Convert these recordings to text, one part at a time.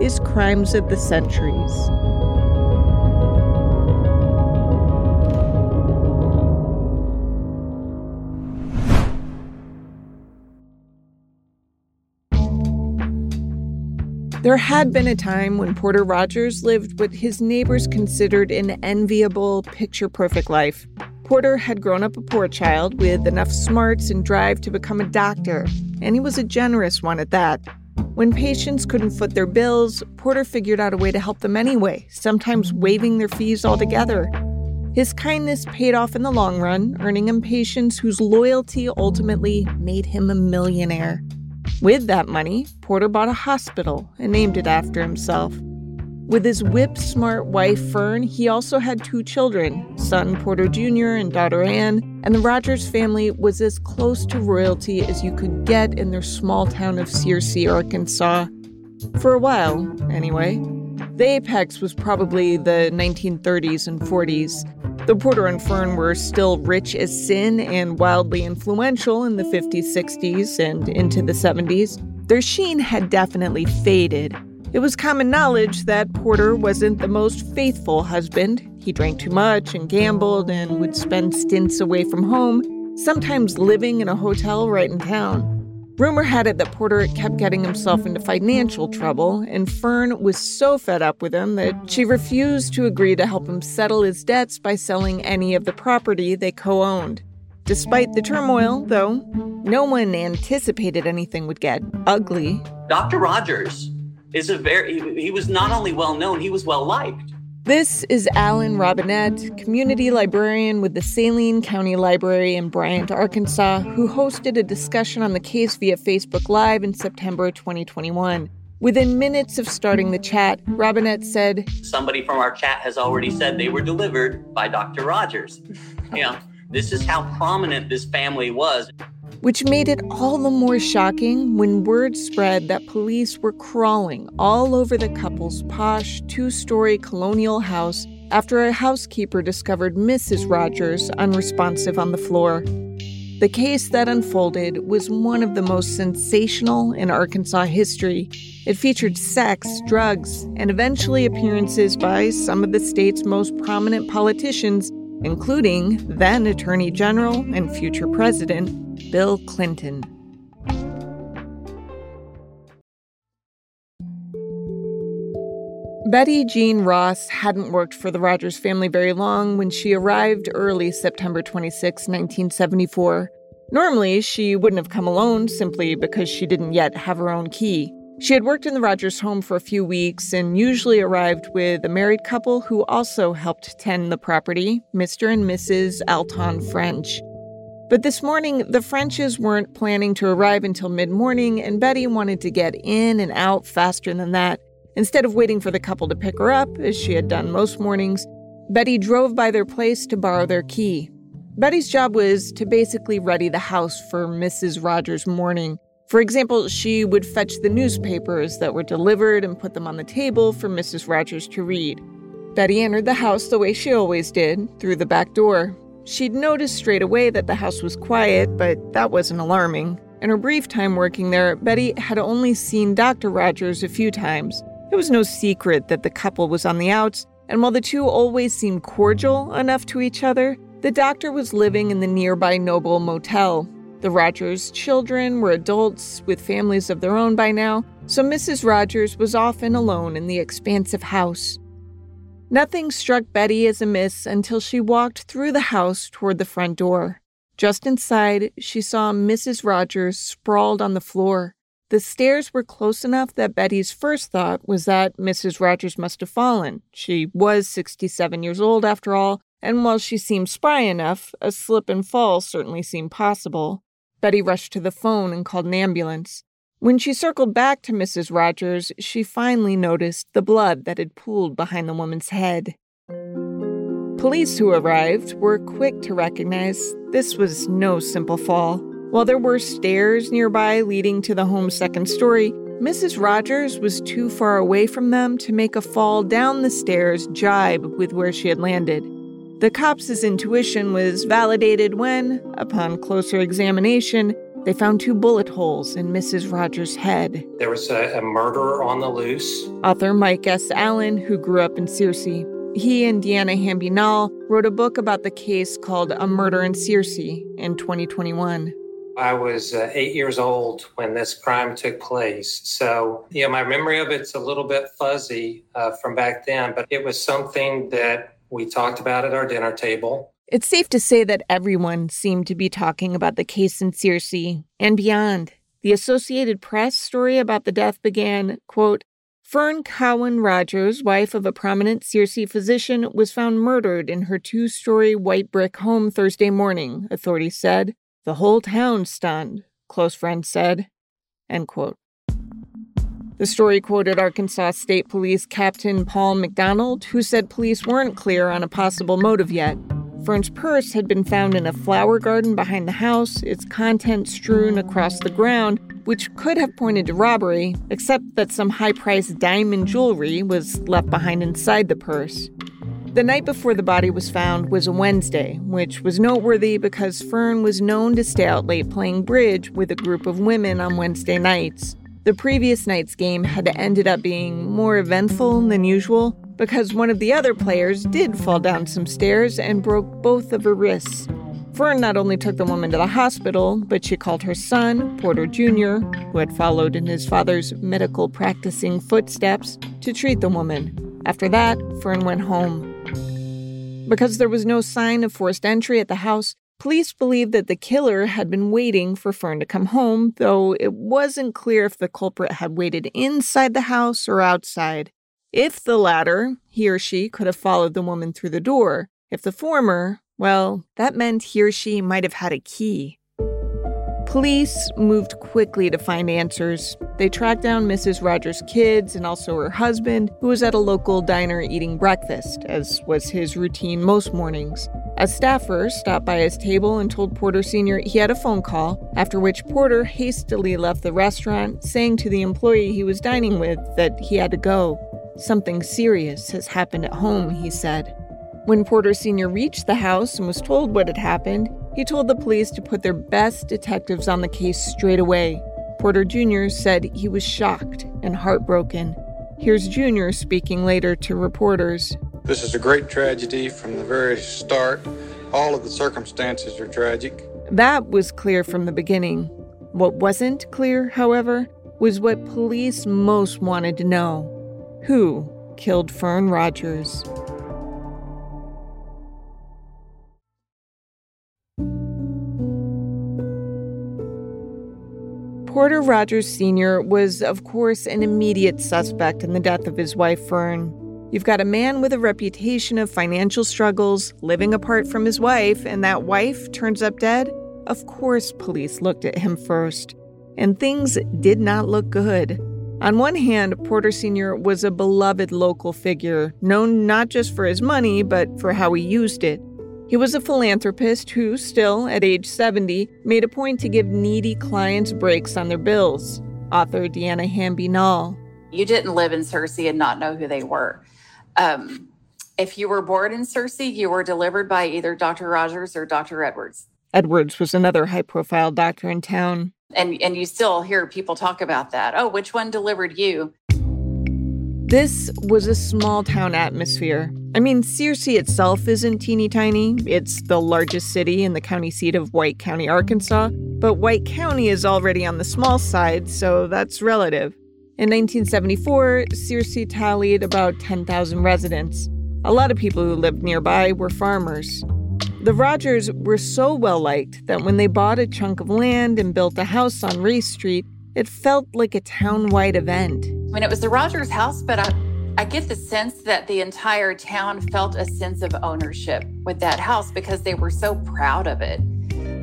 is Crimes of the Centuries. There had been a time when Porter Rodgers lived what his neighbors considered an enviable, picture perfect life. Porter had grown up a poor child with enough smarts and drive to become a doctor, and he was a generous one at that. When patients couldn't foot their bills, Porter figured out a way to help them anyway, sometimes waiving their fees altogether. His kindness paid off in the long run, earning him patients whose loyalty ultimately made him a millionaire. With that money, Porter bought a hospital and named it after himself. With his whip smart wife, Fern, he also had two children son Porter Jr. and daughter Ann, and the Rodgers family was as close to royalty as you could get in their small town of Searcy, Arkansas. For a while, anyway. The apex was probably the 1930s and 40s. The Porter and Fern were still rich as sin and wildly influential in the 50s, 60s, and into the 70s. Their sheen had definitely faded, it was common knowledge that Porter wasn't the most faithful husband. He drank too much and gambled and would spend stints away from home, sometimes living in a hotel right in town. Rumor had it that Porter kept getting himself into financial trouble, and Fern was so fed up with him that she refused to agree to help him settle his debts by selling any of the property they co owned. Despite the turmoil, though, no one anticipated anything would get ugly. Dr. Rodgers is a very he was not only well known, he was well liked. This is Alan Robinette, community librarian with the Saline County Library in Bryant, Arkansas, who hosted a discussion on the case via Facebook Live in September 2021. Within minutes of starting the chat, Robinette said, Somebody from our chat has already said they were delivered by Dr. Rodgers. you know, this is how prominent this family was which made it all the more shocking when word spread that police were crawling all over the couple's posh two story colonial house after a housekeeper discovered Mrs. Rodgers unresponsive on the floor. The case that unfolded was one of the most sensational in Arkansas history. It featured sex, drugs, and eventually appearances by some of the state's most prominent politicians, including then Attorney General and future President Bill Clinton. Betty Jean Ross hadn't worked for the Rodgers family very long when she arrived early September 26, 1974. Normally, she wouldn't have come alone simply because she didn't yet have her own key. She had worked in the Rodgers home for a few weeks and usually arrived with a married couple who also helped tend the property, Mr. and Mrs. Alton French. But this morning, the Frenches weren't planning to arrive until mid morning, and Betty wanted to get in and out faster than that. Instead of waiting for the couple to pick her up, as she had done most mornings, Betty drove by their place to borrow their key. Betty's job was to basically ready the house for Mrs. Rodgers' morning. For example, she would fetch the newspapers that were delivered and put them on the table for Mrs. Rodgers to read. Betty entered the house the way she always did, through the back door. She'd noticed straight away that the house was quiet, but that wasn't alarming. In her brief time working there, Betty had only seen Dr. Rodgers a few times. It was no secret that the couple was on the outs, and while the two always seemed cordial enough to each other, the doctor was living in the nearby Noble Motel. The Rodgers children were adults with families of their own by now, so Mrs. Rodgers was often alone in the expansive house. Nothing struck Betty as amiss until she walked through the house toward the front door. Just inside, she saw Mrs. Rodgers sprawled on the floor. The stairs were close enough that Betty's first thought was that Mrs. Rodgers must have fallen. She was 67 years old, after all, and while she seemed spry enough, a slip and fall certainly seemed possible. Betty rushed to the phone and called an ambulance. When she circled back to Mrs. Rodgers, she finally noticed the blood that had pooled behind the woman's head. Police who arrived were quick to recognize this was no simple fall. While there were stairs nearby leading to the home's second story, Mrs. Rodgers was too far away from them to make a fall down the stairs jibe with where she had landed. The cops' intuition was validated when, upon closer examination, they found two bullet holes in Mrs. Rodgers' head. There was a, a murderer on the loose. Author Mike S. Allen, who grew up in Searcy, he and Deanna Hamby Nall wrote a book about the case called A Murder in Searcy in 2021. I was uh, eight years old when this crime took place. So, yeah, my memory of it's a little bit fuzzy uh, from back then, but it was something that we talked about at our dinner table. It's safe to say that everyone seemed to be talking about the case in Searcy and beyond. The Associated Press story about the death began, quote, Fern Cowan Rodgers, wife of a prominent Searcy physician, was found murdered in her two story white brick home Thursday morning, authorities said. The whole town stunned, close friends said. End quote. The story quoted Arkansas State Police Captain Paul McDonald, who said police weren't clear on a possible motive yet. Fern's purse had been found in a flower garden behind the house, its contents strewn across the ground, which could have pointed to robbery, except that some high priced diamond jewelry was left behind inside the purse. The night before the body was found was a Wednesday, which was noteworthy because Fern was known to stay out late playing bridge with a group of women on Wednesday nights. The previous night's game had ended up being more eventful than usual because one of the other players did fall down some stairs and broke both of her wrists. Fern not only took the woman to the hospital, but she called her son, Porter Jr., who had followed in his father's medical practicing footsteps, to treat the woman. After that, Fern went home. Because there was no sign of forced entry at the house, police believed that the killer had been waiting for Fern to come home, though it wasn't clear if the culprit had waited inside the house or outside. If the latter, he or she could have followed the woman through the door. If the former, well, that meant he or she might have had a key. Police moved quickly to find answers. They tracked down Mrs. Rodgers' kids and also her husband, who was at a local diner eating breakfast, as was his routine most mornings. A staffer stopped by his table and told Porter Sr. he had a phone call, after which Porter hastily left the restaurant, saying to the employee he was dining with that he had to go. Something serious has happened at home, he said. When Porter Sr. reached the house and was told what had happened, he told the police to put their best detectives on the case straight away. Porter Jr. said he was shocked and heartbroken. Here's Jr. speaking later to reporters. This is a great tragedy from the very start. All of the circumstances are tragic. That was clear from the beginning. What wasn't clear, however, was what police most wanted to know who killed Fern Rodgers. Porter Rodgers Sr. was, of course, an immediate suspect in the death of his wife, Fern. You've got a man with a reputation of financial struggles, living apart from his wife, and that wife turns up dead? Of course, police looked at him first. And things did not look good. On one hand, Porter Sr. was a beloved local figure, known not just for his money, but for how he used it. He was a philanthropist who, still at age 70, made a point to give needy clients breaks on their bills. Author Deanna Hamby Nall. You didn't live in Searcy and not know who they were. Um, if you were born in Searcy, you were delivered by either Dr. Rodgers or Dr. Edwards. Edwards was another high profile doctor in town. And, and you still hear people talk about that. Oh, which one delivered you? This was a small town atmosphere. I mean, Searcy itself isn't teeny tiny. It's the largest city in the county seat of White County, Arkansas. But White County is already on the small side, so that's relative. In 1974, Searcy tallied about 10,000 residents. A lot of people who lived nearby were farmers. The Rodgers were so well liked that when they bought a chunk of land and built a house on Race Street, it felt like a town-wide event. I mean, it was the Rodgers house, but I, I get the sense that the entire town felt a sense of ownership with that house because they were so proud of it.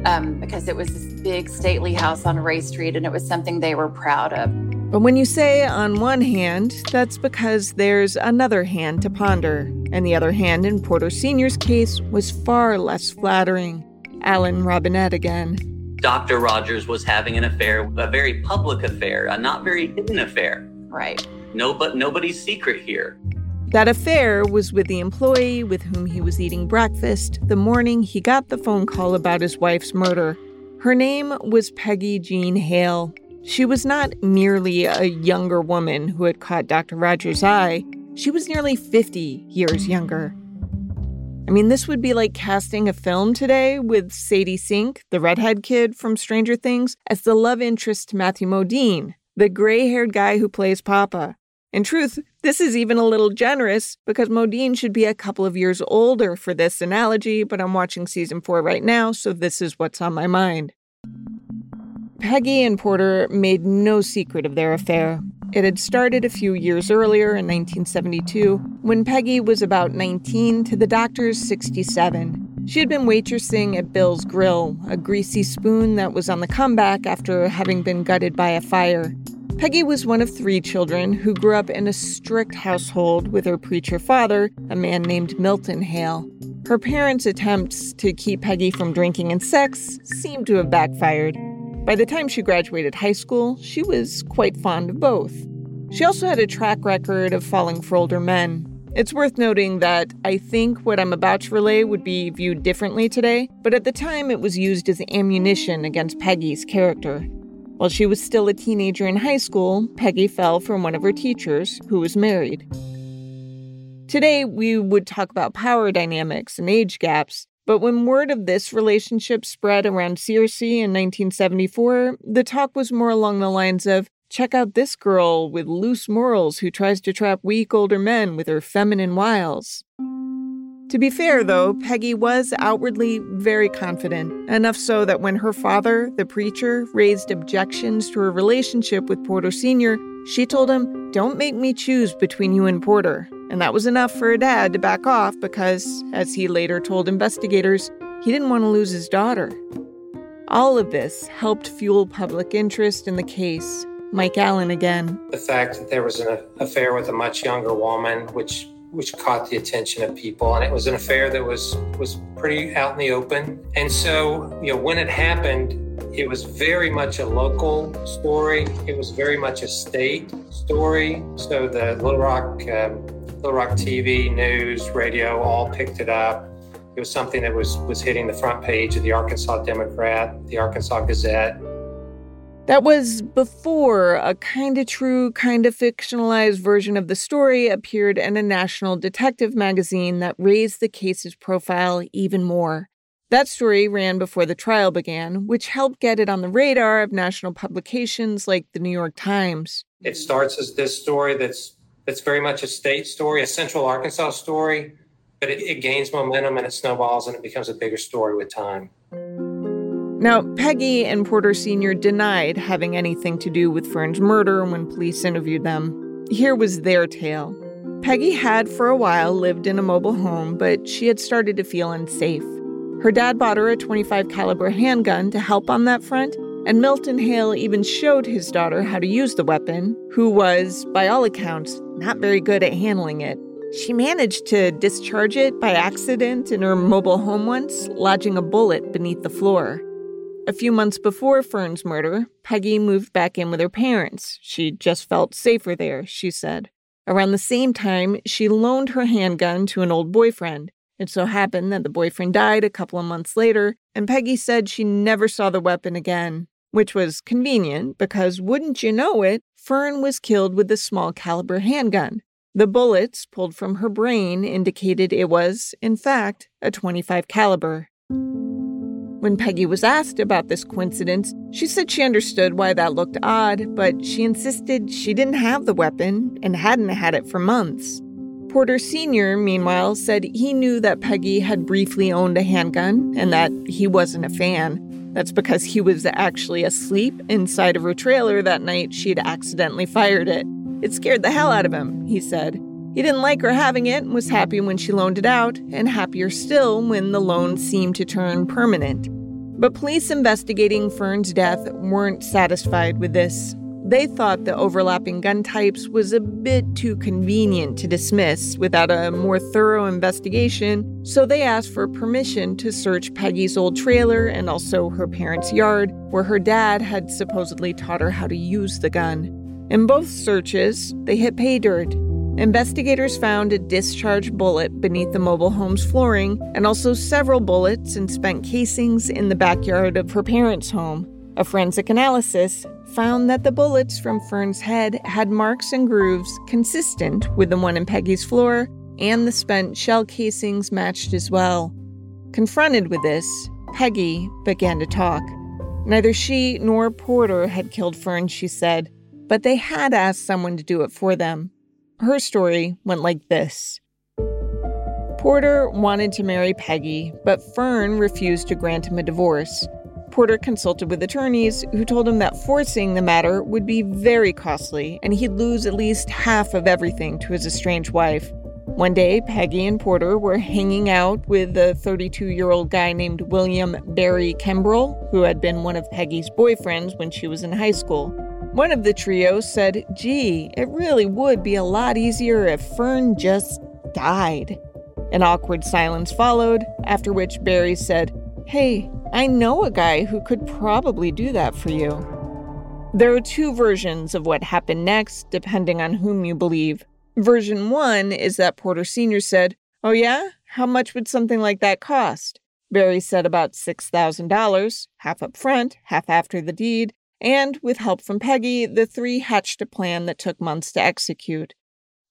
Um, because it was this big stately house on Ray Street and it was something they were proud of. But when you say on one hand, that's because there's another hand to ponder. And the other hand in Porter Sr.'s case was far less flattering. Alan Robinette again. Dr. Rodgers was having an affair, a very public affair, a not very hidden affair. Right. No, but nobody's secret here. That affair was with the employee with whom he was eating breakfast the morning he got the phone call about his wife's murder. Her name was Peggy Jean Hale. She was not merely a younger woman who had caught Dr. Rodgers' eye, she was nearly 50 years younger. I mean, this would be like casting a film today with Sadie Sink, the redhead kid from Stranger Things, as the love interest to Matthew Modine, the gray haired guy who plays Papa. In truth, this is even a little generous because Modine should be a couple of years older for this analogy, but I'm watching season four right now, so this is what's on my mind. Peggy and Porter made no secret of their affair. It had started a few years earlier in 1972 when Peggy was about 19 to the doctor's 67. She had been waitressing at Bill's Grill, a greasy spoon that was on the comeback after having been gutted by a fire. Peggy was one of three children who grew up in a strict household with her preacher father, a man named Milton Hale. Her parents' attempts to keep Peggy from drinking and sex seemed to have backfired. By the time she graduated high school, she was quite fond of both. She also had a track record of falling for older men. It's worth noting that I think what I'm about to relay would be viewed differently today, but at the time it was used as ammunition against Peggy's character. While she was still a teenager in high school, Peggy fell from one of her teachers, who was married. Today, we would talk about power dynamics and age gaps, but when word of this relationship spread around Searcy in 1974, the talk was more along the lines of check out this girl with loose morals who tries to trap weak older men with her feminine wiles. To be fair, though, Peggy was outwardly very confident, enough so that when her father, the preacher, raised objections to her relationship with Porter Sr., she told him, Don't make me choose between you and Porter. And that was enough for her dad to back off because, as he later told investigators, he didn't want to lose his daughter. All of this helped fuel public interest in the case. Mike Allen again. The fact that there was an affair with a much younger woman, which which caught the attention of people and it was an affair that was was pretty out in the open. And so you know when it happened it was very much a local story. It was very much a state story. So the little rock um, little rock tv news radio all picked it up. It was something that was was hitting the front page of the arkansas democrat the arkansas gazette that was before a kind of true, kind of fictionalized version of the story appeared in a national detective magazine that raised the case's profile even more. That story ran before the trial began, which helped get it on the radar of national publications like the New York Times. It starts as this story that's that's very much a state story, a central Arkansas story, but it, it gains momentum and it snowballs and it becomes a bigger story with time. Now, Peggy and Porter Sr. denied having anything to do with Fern's murder when police interviewed them. Here was their tale. Peggy had for a while lived in a mobile home, but she had started to feel unsafe. Her dad bought her a 25 caliber handgun to help on that front, and Milton Hale even showed his daughter how to use the weapon, who was, by all accounts, not very good at handling it. She managed to discharge it by accident in her mobile home once, lodging a bullet beneath the floor. A few months before Fern's murder, Peggy moved back in with her parents. She just felt safer there, she said. Around the same time, she loaned her handgun to an old boyfriend. It so happened that the boyfriend died a couple of months later, and Peggy said she never saw the weapon again, which was convenient because, wouldn't you know it, Fern was killed with a small caliber handgun. The bullets pulled from her brain indicated it was, in fact, a 25 caliber. When Peggy was asked about this coincidence, she said she understood why that looked odd, but she insisted she didn't have the weapon and hadn't had it for months. Porter Sr., meanwhile, said he knew that Peggy had briefly owned a handgun and that he wasn't a fan. That's because he was actually asleep inside of her trailer that night she'd accidentally fired it. It scared the hell out of him, he said. He didn't like her having it was happy when she loaned it out, and happier still when the loan seemed to turn permanent. But police investigating Fern's death weren't satisfied with this. They thought the overlapping gun types was a bit too convenient to dismiss without a more thorough investigation, so they asked for permission to search Peggy's old trailer and also her parents' yard, where her dad had supposedly taught her how to use the gun. In both searches, they hit pay dirt. Investigators found a discharged bullet beneath the mobile home's flooring and also several bullets and spent casings in the backyard of her parents' home. A forensic analysis found that the bullets from Fern's head had marks and grooves consistent with the one in Peggy's floor, and the spent shell casings matched as well. Confronted with this, Peggy began to talk. Neither she nor Porter had killed Fern, she said, but they had asked someone to do it for them. Her story went like this Porter wanted to marry Peggy, but Fern refused to grant him a divorce. Porter consulted with attorneys who told him that forcing the matter would be very costly and he'd lose at least half of everything to his estranged wife. One day, Peggy and Porter were hanging out with a 32 year old guy named William Barry Kimbrell, who had been one of Peggy's boyfriends when she was in high school. One of the trio said, Gee, it really would be a lot easier if Fern just died. An awkward silence followed, after which Barry said, Hey, I know a guy who could probably do that for you. There are two versions of what happened next, depending on whom you believe. Version one is that Porter Sr. said, Oh, yeah? How much would something like that cost? Barry said about $6,000, half up front, half after the deed, and with help from Peggy, the three hatched a plan that took months to execute.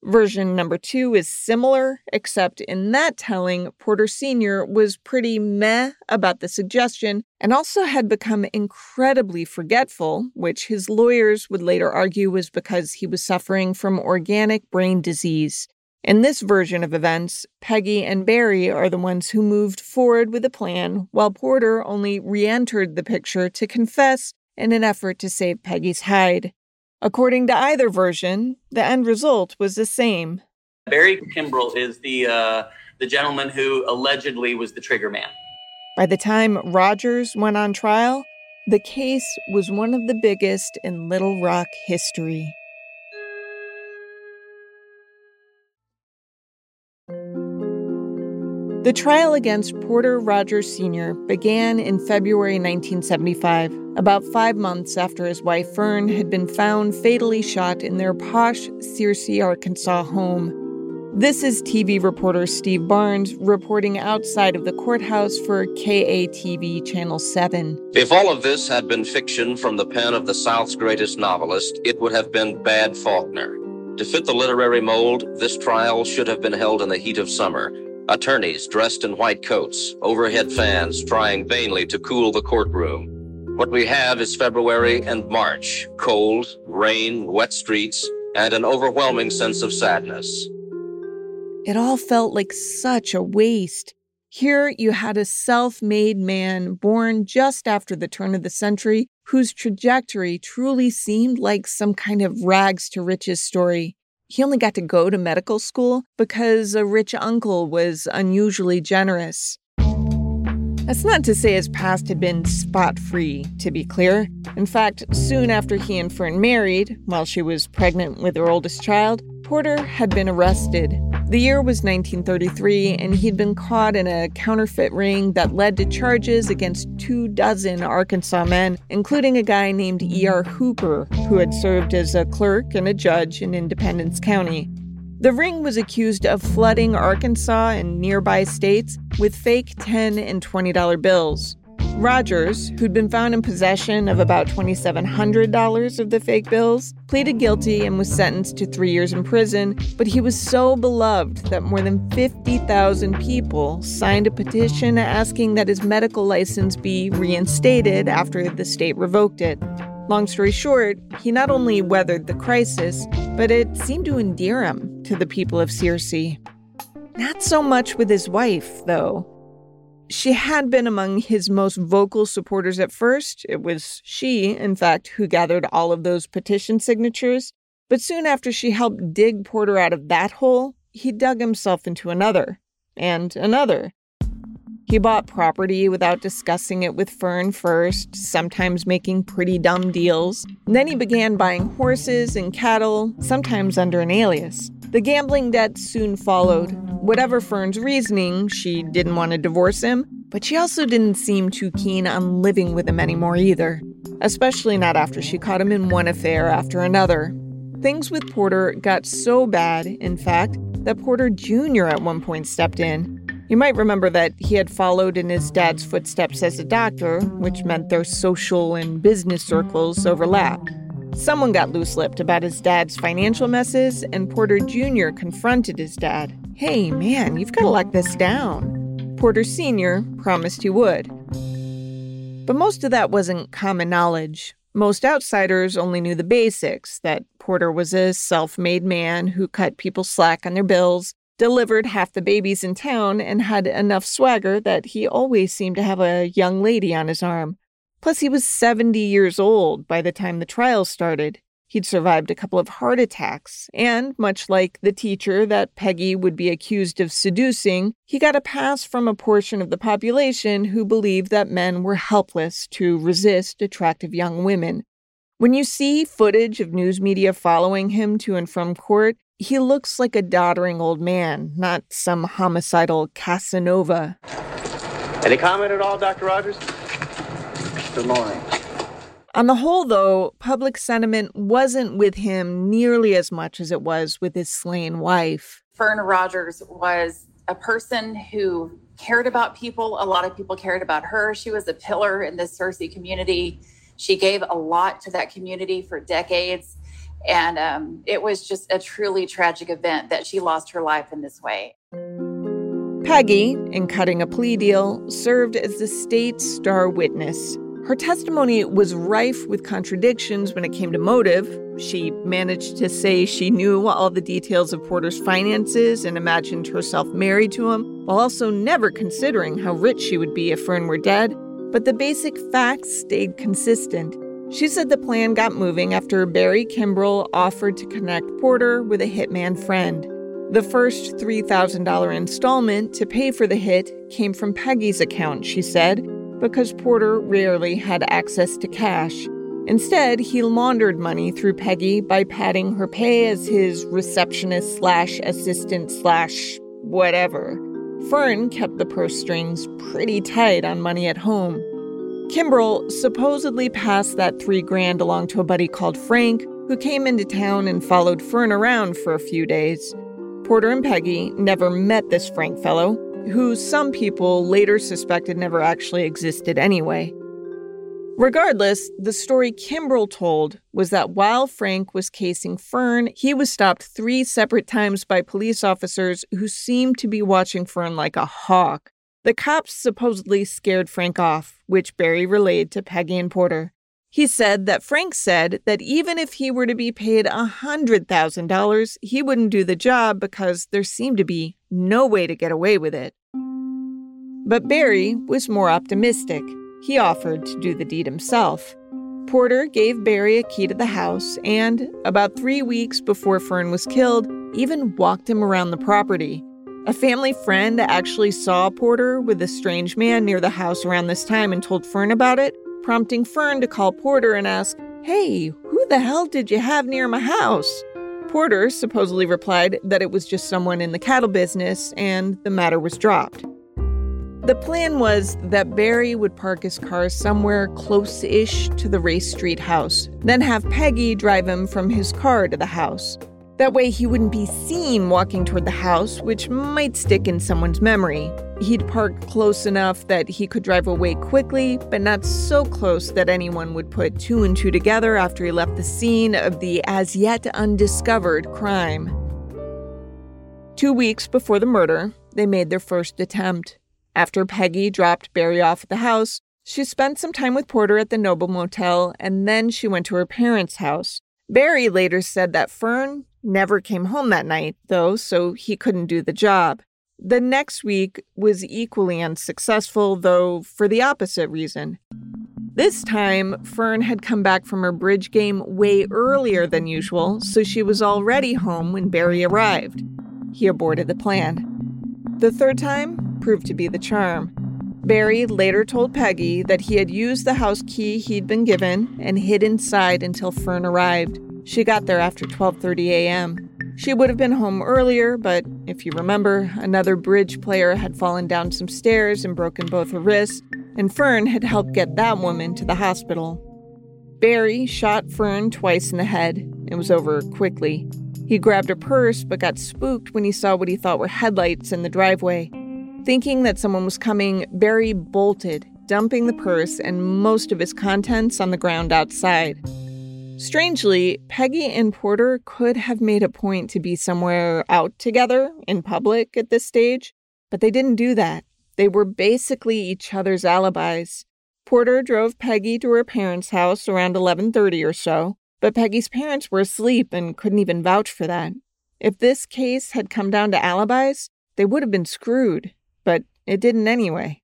Version number two is similar, except in that telling, Porter Sr. was pretty meh about the suggestion and also had become incredibly forgetful, which his lawyers would later argue was because he was suffering from organic brain disease. In this version of events, Peggy and Barry are the ones who moved forward with the plan, while Porter only re entered the picture to confess in an effort to save Peggy's hide. According to either version, the end result was the same. Barry Kimbrell is the uh, the gentleman who allegedly was the trigger man. By the time Rodgers went on trial, the case was one of the biggest in Little Rock history. The trial against Porter Rodgers Sr. began in February 1975, about five months after his wife Fern had been found fatally shot in their posh Searcy, Arkansas home. This is TV reporter Steve Barnes reporting outside of the courthouse for KATV Channel 7. If all of this had been fiction from the pen of the South's greatest novelist, it would have been Bad Faulkner. To fit the literary mold, this trial should have been held in the heat of summer Attorneys dressed in white coats, overhead fans trying vainly to cool the courtroom. What we have is February and March cold, rain, wet streets, and an overwhelming sense of sadness. It all felt like such a waste. Here you had a self made man born just after the turn of the century whose trajectory truly seemed like some kind of rags to riches story. He only got to go to medical school because a rich uncle was unusually generous. That's not to say his past had been spot free, to be clear. In fact, soon after he and Fern married, while she was pregnant with their oldest child, Porter had been arrested the year was 1933, and he'd been caught in a counterfeit ring that led to charges against two dozen Arkansas men, including a guy named E.R. Hooper, who had served as a clerk and a judge in Independence County. The ring was accused of flooding Arkansas and nearby states with fake 10 and $20 bills. Rodgers, who'd been found in possession of about $2,700 of the fake bills, pleaded guilty and was sentenced to three years in prison. But he was so beloved that more than 50,000 people signed a petition asking that his medical license be reinstated after the state revoked it. Long story short, he not only weathered the crisis, but it seemed to endear him to the people of Searcy. Not so much with his wife, though. She had been among his most vocal supporters at first. It was she, in fact, who gathered all of those petition signatures. But soon after she helped dig Porter out of that hole, he dug himself into another and another. He bought property without discussing it with Fern first, sometimes making pretty dumb deals. then he began buying horses and cattle, sometimes under an alias. The gambling debt soon followed. Whatever Fern's reasoning, she didn't want to divorce him, but she also didn't seem too keen on living with him anymore either, especially not after she caught him in one affair after another. Things with Porter got so bad, in fact, that Porter Jr. at one point stepped in. You might remember that he had followed in his dad's footsteps as a doctor, which meant their social and business circles overlapped. Someone got loose lipped about his dad's financial messes, and Porter Jr. confronted his dad. Hey, man, you've got to lock this down. Porter Sr. promised he would. But most of that wasn't common knowledge. Most outsiders only knew the basics that Porter was a self made man who cut people slack on their bills, delivered half the babies in town, and had enough swagger that he always seemed to have a young lady on his arm. Plus, he was 70 years old by the time the trial started. He'd survived a couple of heart attacks, and much like the teacher that Peggy would be accused of seducing, he got a pass from a portion of the population who believed that men were helpless to resist attractive young women. When you see footage of news media following him to and from court, he looks like a doddering old man, not some homicidal Casanova. Any comment at all, Dr. Rodgers? Good morning. On the whole, though, public sentiment wasn't with him nearly as much as it was with his slain wife. Fern Rodgers was a person who cared about people. A lot of people cared about her. She was a pillar in the Searcy community. She gave a lot to that community for decades. And um, it was just a truly tragic event that she lost her life in this way. Peggy, in cutting a plea deal, served as the state's star witness her testimony was rife with contradictions when it came to motive. She managed to say she knew all the details of Porter's finances and imagined herself married to him, while also never considering how rich she would be if Fern were dead. But the basic facts stayed consistent. She said the plan got moving after Barry Kimbrell offered to connect Porter with a hitman friend. The first $3,000 installment to pay for the hit came from Peggy's account, she said, because Porter rarely had access to cash. Instead, he laundered money through Peggy by padding her pay as his receptionist slash assistant slash whatever. Fern kept the purse strings pretty tight on money at home. Kimbrell supposedly passed that three grand along to a buddy called Frank, who came into town and followed Fern around for a few days. Porter and Peggy never met this Frank fellow, who some people later suspected never actually existed anyway. Regardless, the story Kimbrell told was that while Frank was casing Fern, he was stopped three separate times by police officers who seemed to be watching Fern like a hawk. The cops supposedly scared Frank off, which Barry relayed to Peggy and Porter. He said that Frank said that even if he were to be paid $100,000, he wouldn't do the job because there seemed to be no way to get away with it. But Barry was more optimistic. He offered to do the deed himself. Porter gave Barry a key to the house and, about three weeks before Fern was killed, even walked him around the property. A family friend actually saw Porter with a strange man near the house around this time and told Fern about it, prompting Fern to call Porter and ask, Hey, who the hell did you have near my house? Porter supposedly replied that it was just someone in the cattle business and the matter was dropped. The plan was that Barry would park his car somewhere close ish to the Race Street house, then have Peggy drive him from his car to the house. That way, he wouldn't be seen walking toward the house, which might stick in someone's memory. He'd park close enough that he could drive away quickly, but not so close that anyone would put two and two together after he left the scene of the as yet undiscovered crime. Two weeks before the murder, they made their first attempt. After Peggy dropped Barry off at the house, she spent some time with Porter at the Noble Motel and then she went to her parents' house. Barry later said that Fern never came home that night, though, so he couldn't do the job. The next week was equally unsuccessful, though for the opposite reason. This time, Fern had come back from her bridge game way earlier than usual, so she was already home when Barry arrived. He aborted the plan. The third time proved to be the charm. Barry later told Peggy that he had used the house key he'd been given and hid inside until Fern arrived. She got there after 12:30 a.m. She would have been home earlier, but if you remember, another bridge player had fallen down some stairs and broken both her wrists, and Fern had helped get that woman to the hospital. Barry shot Fern twice in the head. It was over quickly. He grabbed her purse but got spooked when he saw what he thought were headlights in the driveway. Thinking that someone was coming, Barry bolted, dumping the purse and most of its contents on the ground outside. Strangely, Peggy and Porter could have made a point to be somewhere out together in public at this stage, but they didn't do that. They were basically each other's alibis. Porter drove Peggy to her parents' house around 11:30 or so, but Peggy's parents were asleep and couldn't even vouch for that. If this case had come down to alibis, they would have been screwed but it didn't anyway.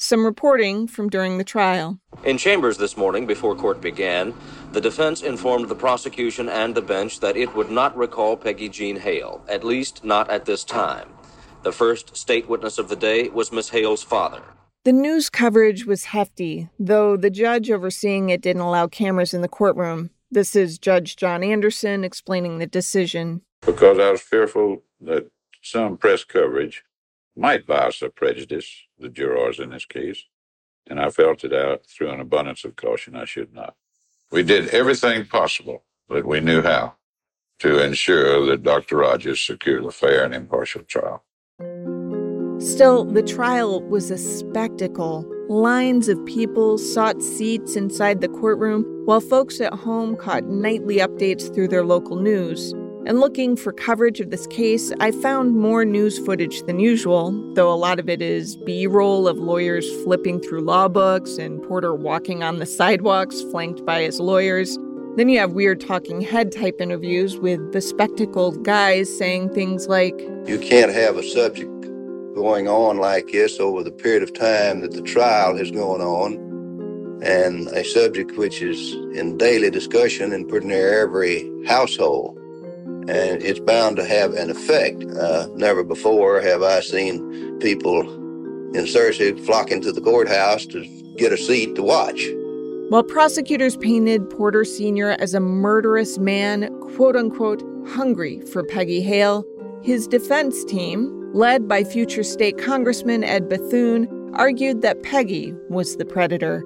Some reporting from during the trial. In chambers this morning, before court began, the defense informed the prosecution and the bench that it would not recall Peggy Jean Hale, at least not at this time. The first state witness of the day was Miss Hale's father. The news coverage was hefty, though the judge overseeing it didn't allow cameras in the courtroom. This is Judge John Anderson explaining the decision. Because I was fearful that some press coverage might bias or prejudice the jurors in this case, and I felt it out through an abundance of caution I should not. We did everything possible that we knew how to ensure that Dr. Rodgers secured a fair and impartial trial. Still, the trial was a spectacle. Lines of people sought seats inside the courtroom, while folks at home caught nightly updates through their local news. And looking for coverage of this case, I found more news footage than usual, though a lot of it is B roll of lawyers flipping through law books and Porter walking on the sidewalks flanked by his lawyers. Then you have weird talking head type interviews with bespectacled guys saying things like You can't have a subject going on like this over the period of time that the trial is going on, and a subject which is in daily discussion in pretty near every household and it's bound to have an effect. Uh, never before have I seen people in Searcy flocking to the courthouse to get a seat to watch. While prosecutors painted Porter Sr. as a murderous man, quote unquote, hungry for Peggy Hale, his defense team, led by future state Congressman Ed Bethune, argued that Peggy was the predator.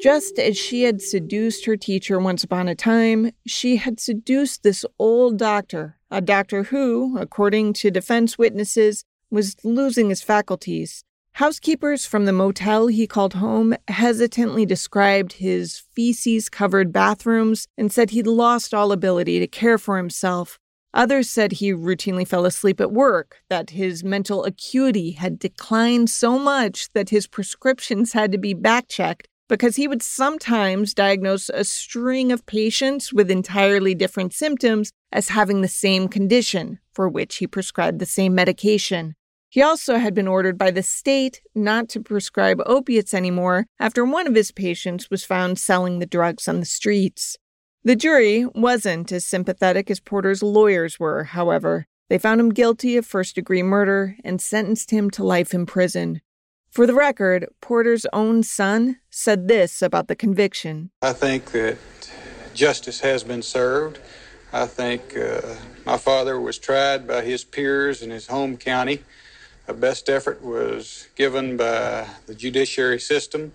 Just as she had seduced her teacher once upon a time, she had seduced this old doctor, a doctor who, according to defense witnesses, was losing his faculties. Housekeepers from the motel he called home hesitantly described his feces covered bathrooms and said he'd lost all ability to care for himself. Others said he routinely fell asleep at work, that his mental acuity had declined so much that his prescriptions had to be back checked, because he would sometimes diagnose a string of patients with entirely different symptoms as having the same condition for which he prescribed the same medication. He also had been ordered by the state not to prescribe opiates anymore after one of his patients was found selling the drugs on the streets. The jury wasn't as sympathetic as Porter's lawyers were, however. They found him guilty of first degree murder and sentenced him to life in prison. For the record, Porter's own son said this about the conviction. I think that justice has been served. I think uh, my father was tried by his peers in his home county. A best effort was given by the judiciary system,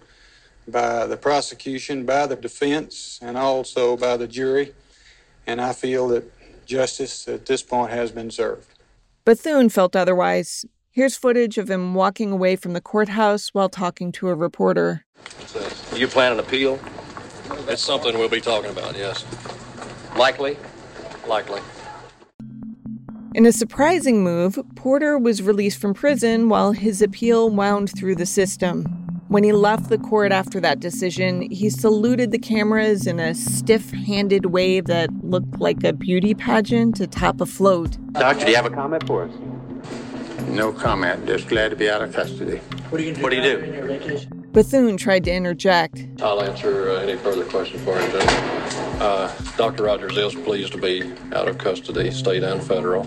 by the prosecution, by the defense, and also by the jury. And I feel that justice at this point has been served. Bethune felt otherwise. Here's footage of him walking away from the courthouse while talking to a reporter. You plan an appeal? It's something we'll be talking about, yes. Likely? Likely. In a surprising move, Porter was released from prison while his appeal wound through the system. When he left the court after that decision, he saluted the cameras in a stiff handed wave that looked like a beauty pageant atop a float. Doctor, do you have a comment for us? No comment. Just glad to be out of custody. What do you do? What do, do? Bethune tried to interject. I'll answer uh, any further questions for you, Judge. Uh, Dr. Rodgers is pleased to be out of custody, state and federal.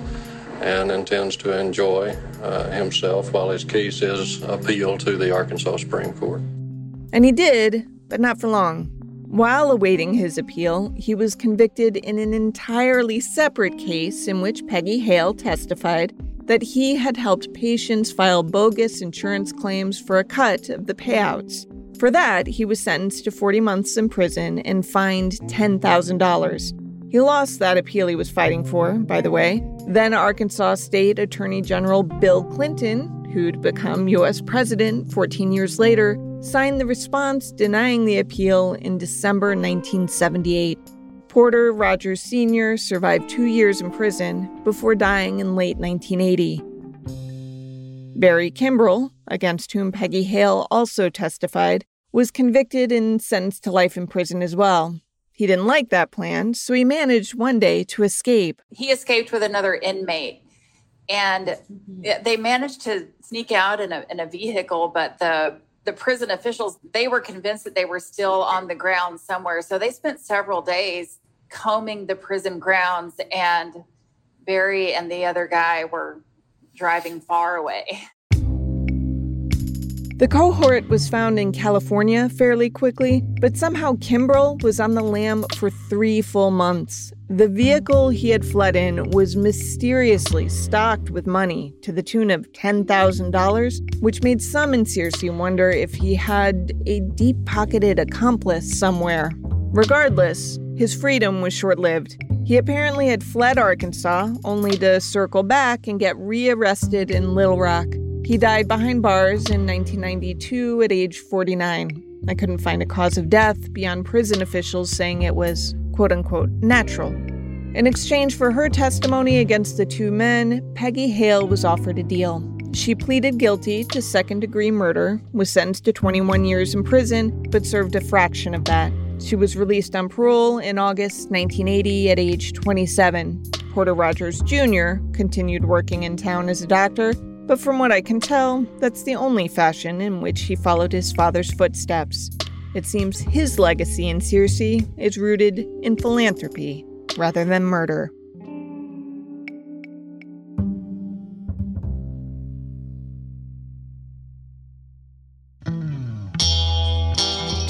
and intends to enjoy uh, himself while his case is appealed to the Arkansas Supreme Court. And he did, but not for long. While awaiting his appeal, he was convicted in an entirely separate case in which Peggy Hale testified that he had helped patients file bogus insurance claims for a cut of the payouts. For that, he was sentenced to 40 months in prison and fined $10,000. He lost that appeal he was fighting for, by the way. Then Arkansas State Attorney General Bill Clinton, who'd become U.S. President 14 years later, signed the response denying the appeal in December 1978. Porter Rodgers Sr. survived two years in prison before dying in late 1980. Barry Kimbrell, against whom Peggy Hale also testified, was convicted and sentenced to life in prison as well. He didn't like that plan, so he managed one day to escape. He escaped with another inmate, and mm-hmm. they managed to sneak out in a, in a vehicle, but the the prison officials they were convinced that they were still on the ground somewhere so they spent several days combing the prison grounds and barry and the other guy were driving far away The cohort was found in California fairly quickly, but somehow Kimbrell was on the lam for three full months. The vehicle he had fled in was mysteriously stocked with money to the tune of $10,000, which made some in Searcy wonder if he had a deep pocketed accomplice somewhere. Regardless, his freedom was short lived. He apparently had fled Arkansas, only to circle back and get rearrested in Little Rock. He died behind bars in 1992 at age 49. I couldn't find a cause of death beyond prison officials saying it was, quote unquote, natural. In exchange for her testimony against the two men, Peggy Hale was offered a deal. She pleaded guilty to second degree murder, was sentenced to 21 years in prison, but served a fraction of that. She was released on parole in August 1980 at age 27. Porter Rodgers Jr. continued working in town as a doctor but from what I can tell, that's the only fashion in which he followed his father's footsteps. It seems his legacy in Searcy is rooted in philanthropy rather than murder.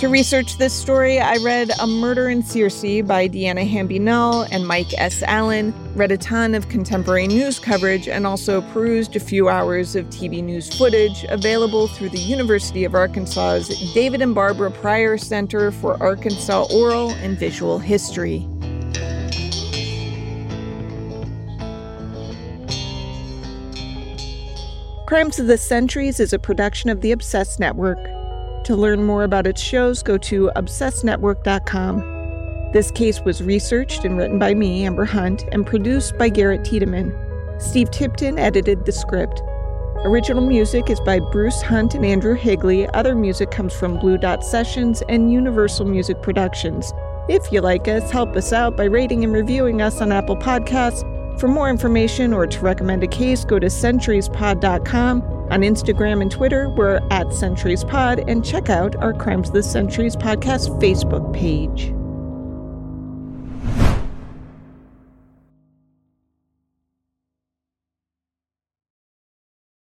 To research this story, I read A Murder in Searcy by Deanna Hamby Null and Mike S. Allen, read a ton of contemporary news coverage, and also perused a few hours of TV news footage available through the University of Arkansas's David and Barbara Pryor Center for Arkansas Oral and Visual History. Crimes of the Centuries is a production of the Obsessed Network. To learn more about its shows, go to obsessednetwork.com. This case was researched and written by me, Amber Hunt, and produced by Garrett Tiedemann. Steve Tipton edited the script. Original music is by Bruce Hunt and Andrew Higley. Other music comes from Blue Dot Sessions and Universal Music Productions. If you like us, help us out by rating and reviewing us on Apple Podcasts. For more information or to recommend a case, go to centuriespod.com on Instagram and Twitter, we're at Centuries Pod, and check out our Crimes of the Centuries podcast Facebook page.